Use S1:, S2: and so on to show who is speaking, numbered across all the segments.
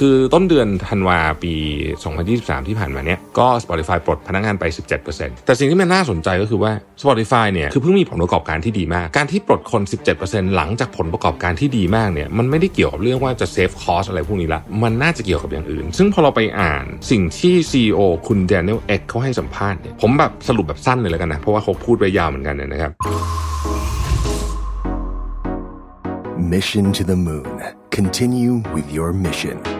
S1: คือต้นเดือนธันวาปี 2023 ที่ผ่านมาเนี้ยก็ Spotify ปลดพนักงานไป 17%แต่สิ่งที่มันน่าสนใจก็คือว่า Spotify เนี่ยคือเพิ่งมีผลประกอบการที่ดีมาก การที่ปลดคน 17%หลังจากผลประกอบการที่ดีมากเนี่ยมันไม่ได้เกี่ยวกับเรื่องว่าจะเซฟคอสอะไรพวกนี้ละมันน่าจะเกี่ยวกับอย่างอื่น ซึ่งพอเราไปอ่านสิ่งที่ CEO คุณ Daniel Ek เขาให้สัมภาษณ์เนี่ยผมแบบสรุปแบบสั้นเลยแล้วกันนะเพราะว่าเขาพูดไปยาวเหมือนกันเนี่ยนะครับ
S2: Mission to the Moon. Continue with your mission.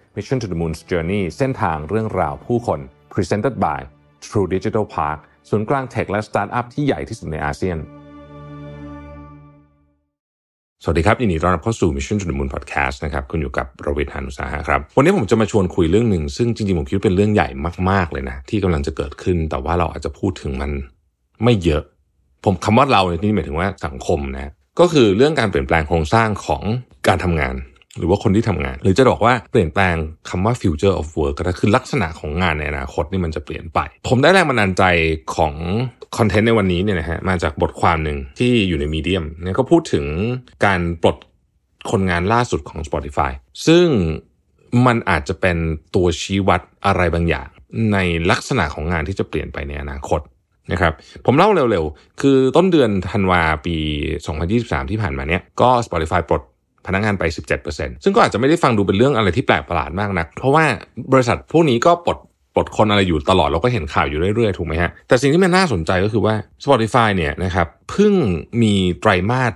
S1: Mission to the Moon's Journey เส้นทางเรื่องราวผู้คน Presented by True Digital Park ศูนย์กลางเทคและสตาร์ทอัพที่ใหญ่ที่สุดในอาเซียน สวัสดีครับยินดีต้อนรับเข้าสู่ Mission to the Moon Podcast นะครับ คุณอยู่กับโรเบิร์ตฮานุสาหะครับ วันนี้ผมจะมาชวนคุยเรื่องหนึ่ง ซึ่งจริงๆ ผมคิดว่าเป็นเรื่องใหญ่มากๆเลยนะ ที่กำลังจะเกิดขึ้น แต่ว่าเราอาจจะพูดถึงมันไม่เยอะ ผมคำว่าเราในที่นี้หมายถึงว่าสังคมนะ ก็คือเรื่องการเปลี่ยนแปลงโครงสร้างของการทำงาน หรือว่าคนที่ทำงาน หรือจะบอกว่าเปลี่ยนแปลงคำว่า future of work ก็คือลักษณะของงานในอนาคตนี่มันจะเปลี่ยนไป ผมได้แรงบันดาลใจของคอนเทนต์ในวันนี้เนี่ยนะฮะมาจากบทความหนึ่งที่อยู่ในมีเดียมเนี่ยก็พูดถึงการปลดคนงานล่าสุดของ Spotify ซึ่งมันอาจจะเป็นตัวชี้วัดอะไรบางอย่าง ในลักษณะของงานที่จะเปลี่ยนไปในอนาคตนะครับผมเล่าเร็วๆ คือต้นเดือนธันวาปี 2023 ที่ผ่านมาเนี้ยก็ Spotify ปลด พนักงานไป 17%ซึ่งก็อาจจะไม่ได้ฟังดูเป็นเรื่องอะไรที่แปลกประหลาดมากนักเพราะว่าบริษัทพวกนี้ก็ปลดปลดคนอะไรอยู่ตลอดเราก็เห็นข่าวอยู่เรื่อยๆ ถูกไหมฮะ แต่สิ่งที่มันน่าสนใจก็คือว่า Spotify เนี่ยนะครับเพิ่งมีไตรมาส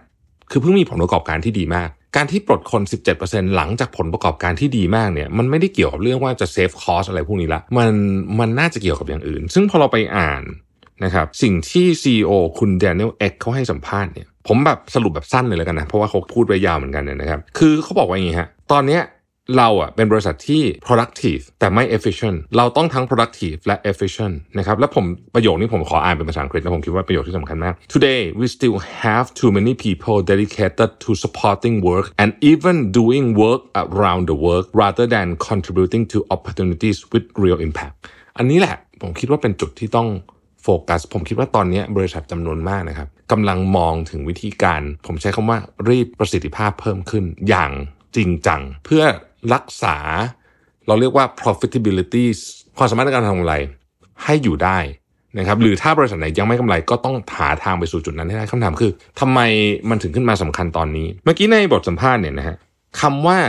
S1: คือเพิ่งมีผลประกอบการที่ดีมาก การที่ปลดคน 17%หลังจากผลประกอบการที่ดีมากเนี่ยมันไม่ได้เกี่ยวกับเรื่องว่าจะเซฟคอสอะไรพวกนี้ละมันมันน่าจะเกี่ยวกับอย่างอื่น ซึ่งพอเราไปอ่านนะครับสิ่งที่ CEO คุณ Daniel Ek เขาให้สัมภาษณ์เนี่ย ผมแบบสรุปแบบสั้นเลยแล้วกันนะเพราะว่าเขาพูดไปยาวเหมือนกันเนี่ยนะครับ คือเขาบอกว่าอย่างนี้ฮะตอนเนี้ยเราอะเป็นบริษัทที่ productive แต่ไม่ efficient เราต้องทั้ง productive และ efficient นะครับแล้วผมประโยคนี้ผมขออ่านเป็นภาษาอังกฤษแล้วผมคิดว่าประโยคที่สำคัญมาก today we still have too many people dedicated to supporting work and even doing work around the work rather than contributing to opportunities with real impact อันนี้แหละผมคิดว่าเป็นจุดที่ต้อง โฟกัส ผมคิดว่าตอนนี้บริษัทจำนวนมากนะครับกำลังมองถึงวิธีการ ผมใช้คำว่ารีดประสิทธิภาพเพิ่มขึ้นอย่างจริงจัง เพื่อรักษา เราเรียกว่า profitability ความสามารถในการทำกำไรให้อยู่ได้นะครับหรือถ้าบริษัทไหนยังไม่กำไรก็ต้องหาทางไปสู่จุดนั้นให้ได้คำถามคือทำไมมันถึงขึ้นมาสำคัญตอนนี้ เมื่อกี้ในบทสัมภาษณ์เนี่ยนะฮะคำว่า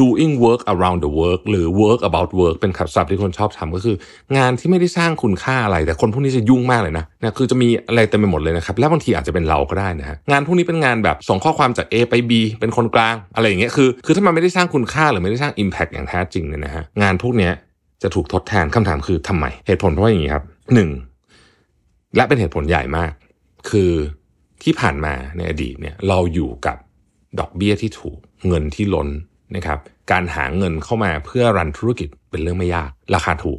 S1: doing work around the work หรือ work about work เป็นคำศัพท์ที่คนชอบทำก็คือ งานที่ไม่ได้สร้างคุณค่าอะไร แต่คนพวกนี้จะยุ่งมากเลยนะนะคือจะมีอะไรเต็มไปหมดเลยนะครับ และบางทีอาจจะเป็นเราก็ได้นะฮะงานพวกนี้เป็นงานแบบส่งข้อความจาก A ไป B เป็นคนกลางอะไรอย่างเงี้ยคือคือถ้ามันไม่ได้สร้างคุณค่าหรือไม่ได้สร้าง impact อย่างแท้จริงเนี่ยนะฮะงานพวกนี้จะถูกทดแทนคำถามคือทำไมเหตุผลเพราะอย่างนี้ครับหนึ่งและเป็นเหตุผลใหญ่มาก คือที่ผ่านมาในอดีตเนี่ยเราอยู่กับดอกเบี้ยที่ถูกเงินที่ล้น นะครับการหาเงินเข้ามาเพื่อรันธุรกิจเป็นเรื่องไม่ยาก ราคาถูก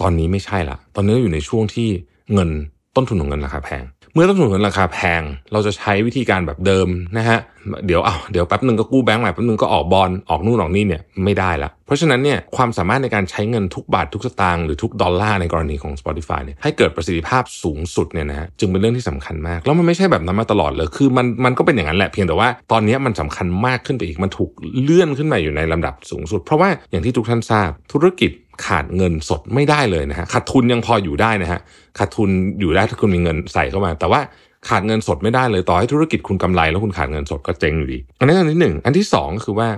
S1: ตอนนี้ไม่ใช่ละ ตอนนี้อยู่ในช่วงที่เงิน ต้นทุนของเงินราคาแพง เมื่อต้นทุนเงินราคาแพง เราจะใช้วิธีการแบบเดิมนะฮะ เดี๋ยวเอาเดี๋ยวแป๊บหนึ่งก็กู้แบงก์ใหม่แป๊บหนึ่งก็ออกบอลออกนู่นออกนี่เนี่ยไม่ได้ละ เพราะฉะนั้นเนี่ยความสามารถในการใช้เงินทุกบาททุกสตางค์หรือทุกดอลลาร์ในกรณีของ Spotify เนี่ยให้เกิดประสิทธิภาพสูงสุดเนี่ยนะฮะจึงเป็นเรื่องที่สำคัญมาก แล้วมันไม่ใช่แบบนั้นมาตลอดเลยคือมันมันก็เป็นอย่างนั้นแหละเพียงแต่ว่าตอนนี้มันสำคัญมากขึ้นไปอีกมันถูกเลื่อนขึ้นมาอยู่ในลำดับสูงสุด เพราะว่าอย่างที่ทุกท่านทราบธุรกิจ ขาดเงินสดไม่ได้เลยนะฮะขาดทุนยังพออยู่ได้นะฮะขาดทุนอยู่ได้ถ้าคุณมีเงินใส่เข้ามา แต่ว่าขาดเงินสดไม่ได้เลยต่อให้ธุรกิจคุณกำไรแล้วคุณขาดเงินสดก็เจ๊งอยู่ดี อันนี้อันที่หนึ่งอันที่สองก็คือว่า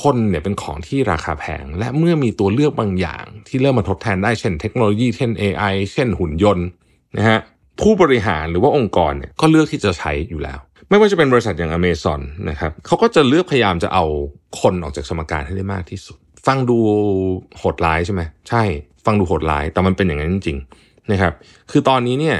S1: คนเนี่ยเป็นของที่ราคาแพง และเมื่อมีตัวเลือกบางอย่าง ที่เริ่มมาทดแทนได้เช่นเทคโนโลยีเช่น AI เช่นหุ่นยนต์นะฮะผู้บริหารหรือว่าองค์กรเนี่ยก็เลือกที่จะใช้อยู่แล้ว ไม่ว่าจะเป็นบริษัทอย่าง Amazon นะครับเขาก็จะเลือกพยายามจะเอาคนออกจากสมการให้ได้มากที่สุด ฟังดูโหดร้ายใช่ไหมใช่ ฟังดูโหดร้าย แต่มันเป็นอย่างนั้นจริงๆนะครับ คือตอนนี้เนี่ย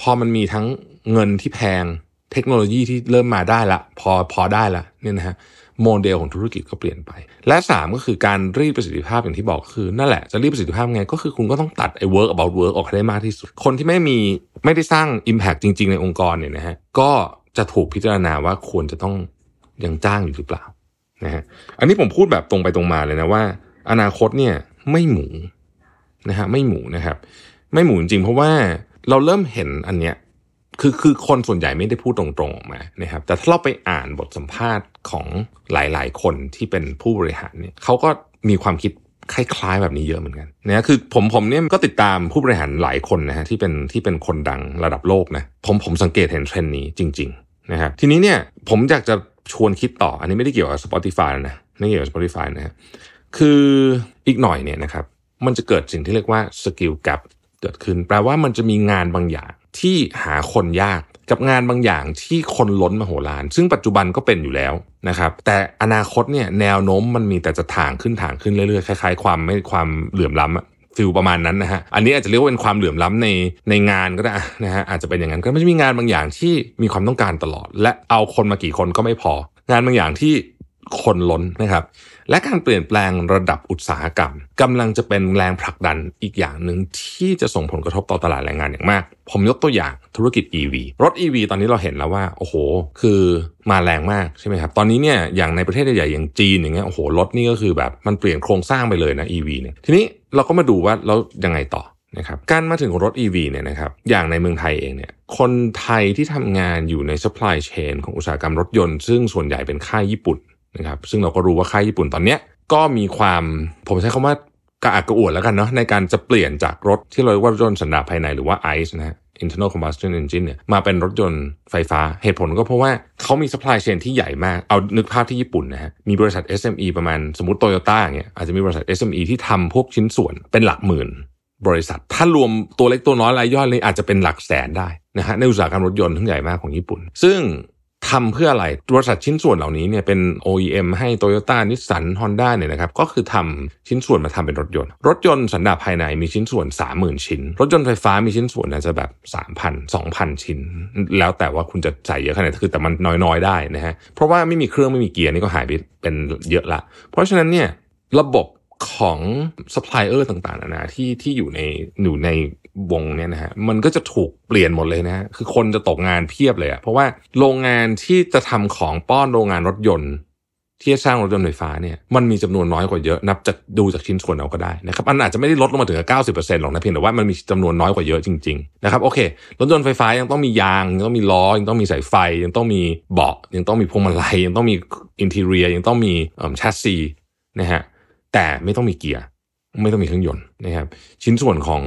S1: พอมันมีทั้งเงินที่แพงเทคโนโลยีที่เริ่มมาได้ละ พอพอได้ละเนี่ยนะฮะโมเดลของธุรกิจก็เปลี่ยนไป และ 3 ก็คือการรีดประสิทธิภาพอย่างที่บอกคือ นั่นแหละจะรีดประสิทธิภาพไง ก็คือคุณก็ต้องตัดไอ้ work about work ออกให้ได้มากที่สุด คนที่ไม่มีไม่ได้สร้าง impact จริง ๆ ในองค์กรเนี่ยนะฮะก็จะถูกพิจารณาว่าควรจะต้องยังจ้างอยู่หรือเปล่า นะฮะอันนี้ผมพูดแบบตรงไปตรงมาเลยนะว่า อนาคตเนี่ยไม่หมูนะฮะไม่หมูนะครับ ไม่หมูจริงเพราะว่าเราเริ่มเห็นอันเนี้ยคือคือคนส่วนใหญ่ไม่ได้พูดตรงๆออกมานะครับ แต่ถ้าเราไปอ่านบทสัมภาษณ์ของหลายๆ คนที่เป็นผู้บริหารเนี่ยเขาก็มีความคิดคล้ายๆแบบนี้เยอะเหมือนกันนะคือผมผมเนี่ยก็ติดตามผู้บริหารหลายคนนะฮะที่เป็นที่เป็นคนดังระดับโลกนะผมผมสังเกตเห็นเทรนด์นี้จริง ๆ นะครับทีนี้เนี่ยผมอยากจะ ชวนคิดต่อ อันนี้ไม่ได้เกี่ยวกับ Spotify นะไม่เกี่ยวกับ Spotify นะฮะคืออีกหน่อยเนี่ยนะครับ มันจะเกิดสิ่งที่เรียกว่า skill gap เกิดขึ้น แปลว่ามันจะมีงานบางอย่างที่หาคนยากกับงานบางอย่างที่คนล้นมโหฬารซึ่งปัจจุบันก็เป็นอยู่แล้วนะครับ แต่อนาคตเนี่ยแนวโน้มมันมีแต่จะถ่างขึ้นถ่างขึ้นเรื่อยๆคล้ายๆความไม่ความเหลื่อมล้ำ ฟิลประมาณนั้นนะฮะอันนี้อาจจะเรียกว่าเป็นความเหลื่อมล้ำในในงานก็ได้นะฮะอาจจะเป็นอย่างนั้นก็ไม่ใช่มีงานบางอย่างที่มีความต้องการตลอด และเอาคนมากี่คนก็ไม่พอ งานบางอย่างที่คนล้นนะครับ และการเปลี่ยนแปลงระดับอุตสาหกรรมกำลังจะเป็นแรงผลักดันอีกอย่างหนึ่งที่จะส่งผลกระทบต่อตลาดแรงงานอย่างมาก ผมยกตัวอย่างธุรกิจ EV รถ EV ตอนนี้เราเห็นแล้วว่า โอ้โห คือมาแรงมากใช่ไหมครับ ตอนนี้เนี่ยอย่างในประเทศใหญ่ๆอย่างจีนอย่างเงี้ยโอ้โหรถนี่ก็คือแบบมันเปลี่ยนโครงสร้างไปเลยนะ EV เนี่ยทีนี้ เราก็มาดูว่าแล้วยังไงต่อนะครับการมาถึงรถ EV เนี่ยนะครับอย่างในเมืองไทยเองเนี่ยคนไทยที่ทำงานอยู่ใน supply chain ของอุตสาหกรรมรถยนต์ ซึ่งส่วนใหญ่เป็นค่ายญี่ปุ่นนะครับซึ่งเราก็รู้ว่าค่ายญี่ปุ่นตอนเนี้ยก็มีความผมใช้คำว่ากระอักกระอ่วนแล้วกันเนาะในการจะเปลี่ยนจากรถที่เราเรียกว่ารถยนต์สันดาปภายในหรือว่า ICE นะฮะ internal combustion engine เนี่ยมาเป็นรถยนต์ไฟฟ้าเหตุผลก็เพราะว่าเขามี supply chain ที่ใหญ่มาก เอานึกภาพที่ญี่ปุ่นนะฮะมีบริษัท SME ประมาณสมมติโตโยต้าเนี่ยอาจจะมีบริษัท SME ที่ทำพวกชิ้นส่วนเป็นหลักหมื่นบริษัท ถ้ารวมตัวเล็กตัวน้อยรายย่อยเลยอาจจะเป็นหลักแสนได้นะฮะในอุตสาหกรรมรถยนต์ทั้งใหญ่มากของญี่ปุ่น ซึ่ง ทำเพื่ออะไรบริษัทชิ้นส่วนเหล่านี้เนี่ยเป็น OEM ให้ Toyota Nissan Honda เนี่ยนะครับก็คือทำชิ้นส่วนมาทำเป็นรถยนต์ รถยนต์สันดาปภายในมีชิ้นส่วน 30,000 ชิ้น รถยนต์ไฟฟ้ามีชิ้นส่วนอาจจะแบบ 3,000 2,000 ชิ้น แล้วแต่ว่าคุณจะใส่เยอะขนาดไหนคือแต่มันน้อยๆได้นะฮะเพราะว่าไม่มีเครื่องไม่มีเกียร์นี่ก็หายไปเป็นเยอะละ เพราะฉะนั้นเนี่ยระบบ ของซัพพลายเออร์ต่างๆนานาที่ที่อยู่ในอยู่ในวงเนี่ยนะฮะมันก็จะถูกเปลี่ยนหมดเลยนะฮะคือคนจะตกงานเพียบเลยอะเพราะว่าโรงงานที่จะทำของป้อนโรงงานรถยนต์ ที่จะสร้างรถยนต์ไฟฟ้าเนี่ยมันมีจำนวนน้อยกว่าเยอะนับจากดูจากชิ้นส่วนเอาก็ได้นะครับมันอาจจะไม่ได้ลดลงมาถึงเก้าสิบเปอร์เซ็นต์หรอกนะเพียงแต่ว่ามันมีจำนวนน้อยกว่าเยอะจริงๆนะครับโอเค รถยนต์ไฟฟ้ายังต้องมียางยังต้องมีล้อยังต้องมีสายไฟ ยังต้องมีเบาะยังต้องมีพวงมาลัยยังต้องมีอินเทเรียยังต้องมีแชสซีนะฮะ แต่ไม่ต้องมีเกียร์ ไม่ต้องมีเครื่องยนต์นะครับ ชิ้นส่วนของ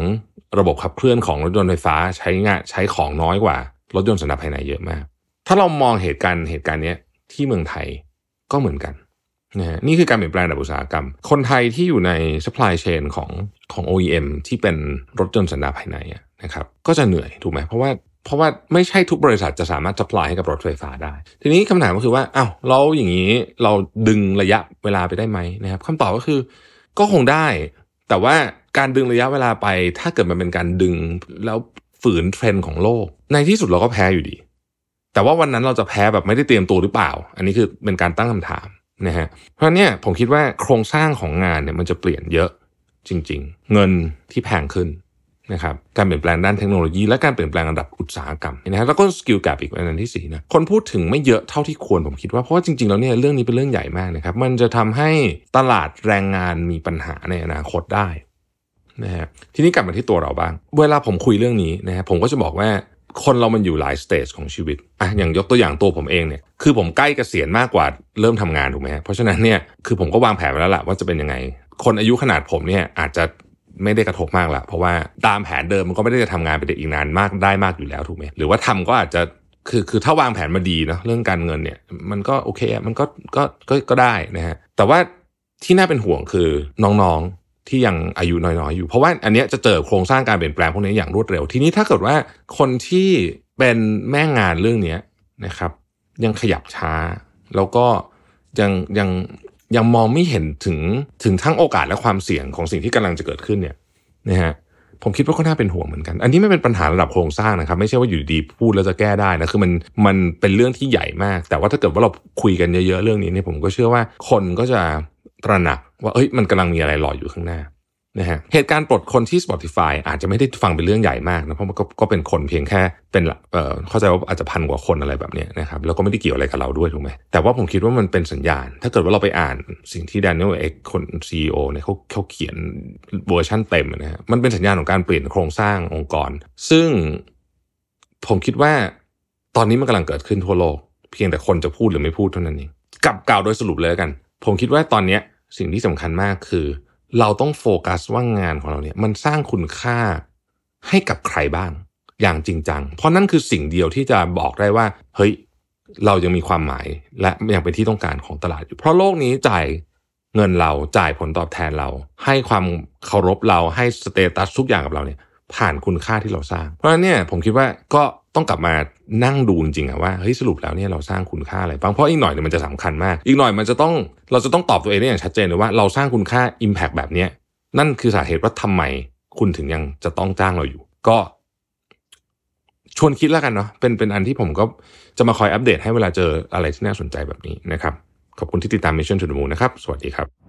S1: ระบบขับเคลื่อนของรถยนต์ไฟฟ้าใช้งานใช้ของน้อยกว่า รถยนต์สันดาปภายในเยอะมาก ถ้าเรามองเหตุการณ์เหตุการณ์นี้ที่เมืองไทยก็เหมือนกันนะฮะนี่คือการเปลี่ยนแปลงระดับอุตสาหกรรม คนไทยที่อยู่ใน supply chain ของของ OEM ที่เป็นรถยนต์สันดาปภายในนะครับ ก็จะเหนื่อยถูกไหมเพราะว่า เพราะว่าไม่ใช่ทุกบริษัทจะสามารถ supply ให้กับรถไฟฟ้าได้ ทีนี้คำถามก็คือว่าอ้าวเราอย่างนี้เราดึงระยะเวลาไปได้ไหมนะครับคำตอบก็คือก็คงได้ แต่ว่าการดึงระยะเวลาไป ถ้าเกิดมันเป็นการดึงแล้วฝืนเทรนด์ของโลก ในที่สุดเราก็แพ้อยู่ดี แต่ว่าวันนั้นเราจะแพ้แบบไม่ได้เตรียมตัวหรือเปล่า อันนี้คือเป็นการตั้งคำถามนะฮะเพราะเนี่ยผมคิดว่าโครงสร้างของงานเนี่ยมันจะเปลี่ยนเยอะจริง ๆ เงินที่แพงขึ้น นะครับการเปลี่ยนแปลงด้านเทคโนโลยี และการเปลี่ยนแปลงระดับอุตสาหกรรมนะฮะแล้วก็ skill กับอีกอันที่สี่นะคนพูดถึงไม่เยอะเท่าที่ควรผมคิดว่าเพราะว่าจริงๆแล้วเนี่ยเรื่องนี้เป็นเรื่องใหญ่มากนะครับมันจะทำให้ตลาดแรงงานมีปัญหาในอนาคตได้นะฮะทีนี้กลับมาที่ตัวเราบ้าง เวลาผมคุยเรื่องนี้นะฮะผมก็จะบอกว่าคนเรามันอยู่หลาย stage ของชีวิตอะอย่างยกตัวอย่างตัวผมเองเนี่ยคือผมใกล้เกษียณมากกว่าเริ่มทำงานถูกไหมเพราะฉะนั้นเนี่ยคือผมก็วางแผนไว้แล้วแหละว่าจะเป็นยังไง คนอายุขนาดผมเนี่ยอาจจะ ไม่ได้กระทบมากละเพราะว่าตามแผนเดิมมันก็ไม่ได้จะทำงานไปได้อีกนานมากได้มากอยู่แล้วถูกไหมหรือว่าทำก็อาจจะคือคือถ้าวางแผนมาดีเนาะเรื่องการเงินเนี่ย มันก็โอเคมันก็ก็ก็ก็ได้นะฮะแต่ว่าที่น่าเป็นห่วงคือน้องๆที่ยังอายุน้อยๆอยู่ เพราะว่าอันเนี้ยจะเจอโครงสร้างการเปลี่ยนแปลงพวกนี้อย่างรวดเร็ว ทีนี้ถ้าเกิดว่าคนที่เป็นแม่งานเรื่องนี้นะครับ ยังขยับช้า แล้วก็ยังยัง ยังมองไม่เห็นถึงถึงทั้งโอกาสและความเสี่ยงของสิ่งที่กำลังจะเกิดขึ้นเนี่ยนะฮะผมคิดว่าก็น่าเป็นห่วงเหมือนกัน อันนี้ไม่เป็นปัญหาระดับโครงสร้างนะครับ ไม่ใช่ว่าอยู่ดีพูดแล้วจะแก้ได้นะ คือมันมันเป็นเรื่องที่ใหญ่มาก แต่ว่าถ้าเกิดว่าเราคุยกันเยอะๆเรื่องนี้เนี่ยผมก็เชื่อว่าคนก็จะตระหนักว่าเอ้ยมันกำลังมีอะไรรออยู่ข้างหน้า นะฮะเหตุการณ์ปลดคนที่ Spotify อาจจะไม่ได้ฟังเป็นเรื่องใหญ่มากนะเพราะมันก็ก็เป็นคนเพียงแค่เป็นเอ่อเข้าใจว่าอาจจะพันกว่าคนอะไรแบบนี้นะครับแล้วก็ไม่ได้เกี่ยวอะไรกับเราด้วยถูกไหมแต่ว่าผมคิดว่ามันเป็นสัญญาณ ถ้าเกิดว่าเราไปอ่านสิ่งที่ Daniel Ek คน CEO เนี่ยเขาเขาเขียนเวอร์ชันเต็มนะฮะมันเป็นสัญญาณของการเปลี่ยนโครงสร้างองค์กร ซึ่งผมคิดว่าตอนนี้มันกำลังเกิดขึ้นทั่วโลก เพียงแต่คนจะพูดหรือไม่พูดเท่านั้นเองกับกล่าวโดยสรุปเลยกัน ผมคิดว่าตอนนี้สิ่งที่สำคัญมากคือ เราต้องโฟกัสว่างานของเราเนี่ยมันสร้างคุณค่าให้กับใครบ้าง อย่างจริงจัง เพราะนั่นคือสิ่งเดียวที่จะบอกได้ว่า เฮ้ย เรายังมีความหมายและยังเป็นที่ต้องการของตลาดอยู่ เพราะโลกนี้จ่ายเงินเราจ่ายผลตอบแทนเรา ให้ความเคารพเราให้สเตตัสทุกอย่างกับเราเนี่ยผ่านคุณค่าที่เราสร้าง เพราะฉะนั้นเนี่ยผมคิดว่าก็ ต้องกลับมานั่งดูจริงๆว่าเฮ้ยสรุปแล้วเนี่ยเราสร้างคุณค่าอะไรบ้างเพราะอีกหน่อยเนี่ยมันจะสำคัญมาก อีกหน่อยมันจะต้องเราจะต้องตอบตัวเองได้อย่างชัดเจนเลยว่าเราสร้างคุณค่า Impact แบบเนี้ยนั่นคือสาเหตุว่าทำไมคุณถึงยังจะต้องจ้างเราอยู่ ก็ ชวนคิดแล้วกันเนาะเป็นเป็นอันที่ผมก็จะมาคอยอัปเดตให้เวลาเจออะไรที่น่าสนใจแบบนี้นะครับ ขอบคุณที่ติดตาม Mission to the Moon นะครับ สวัสดีครับ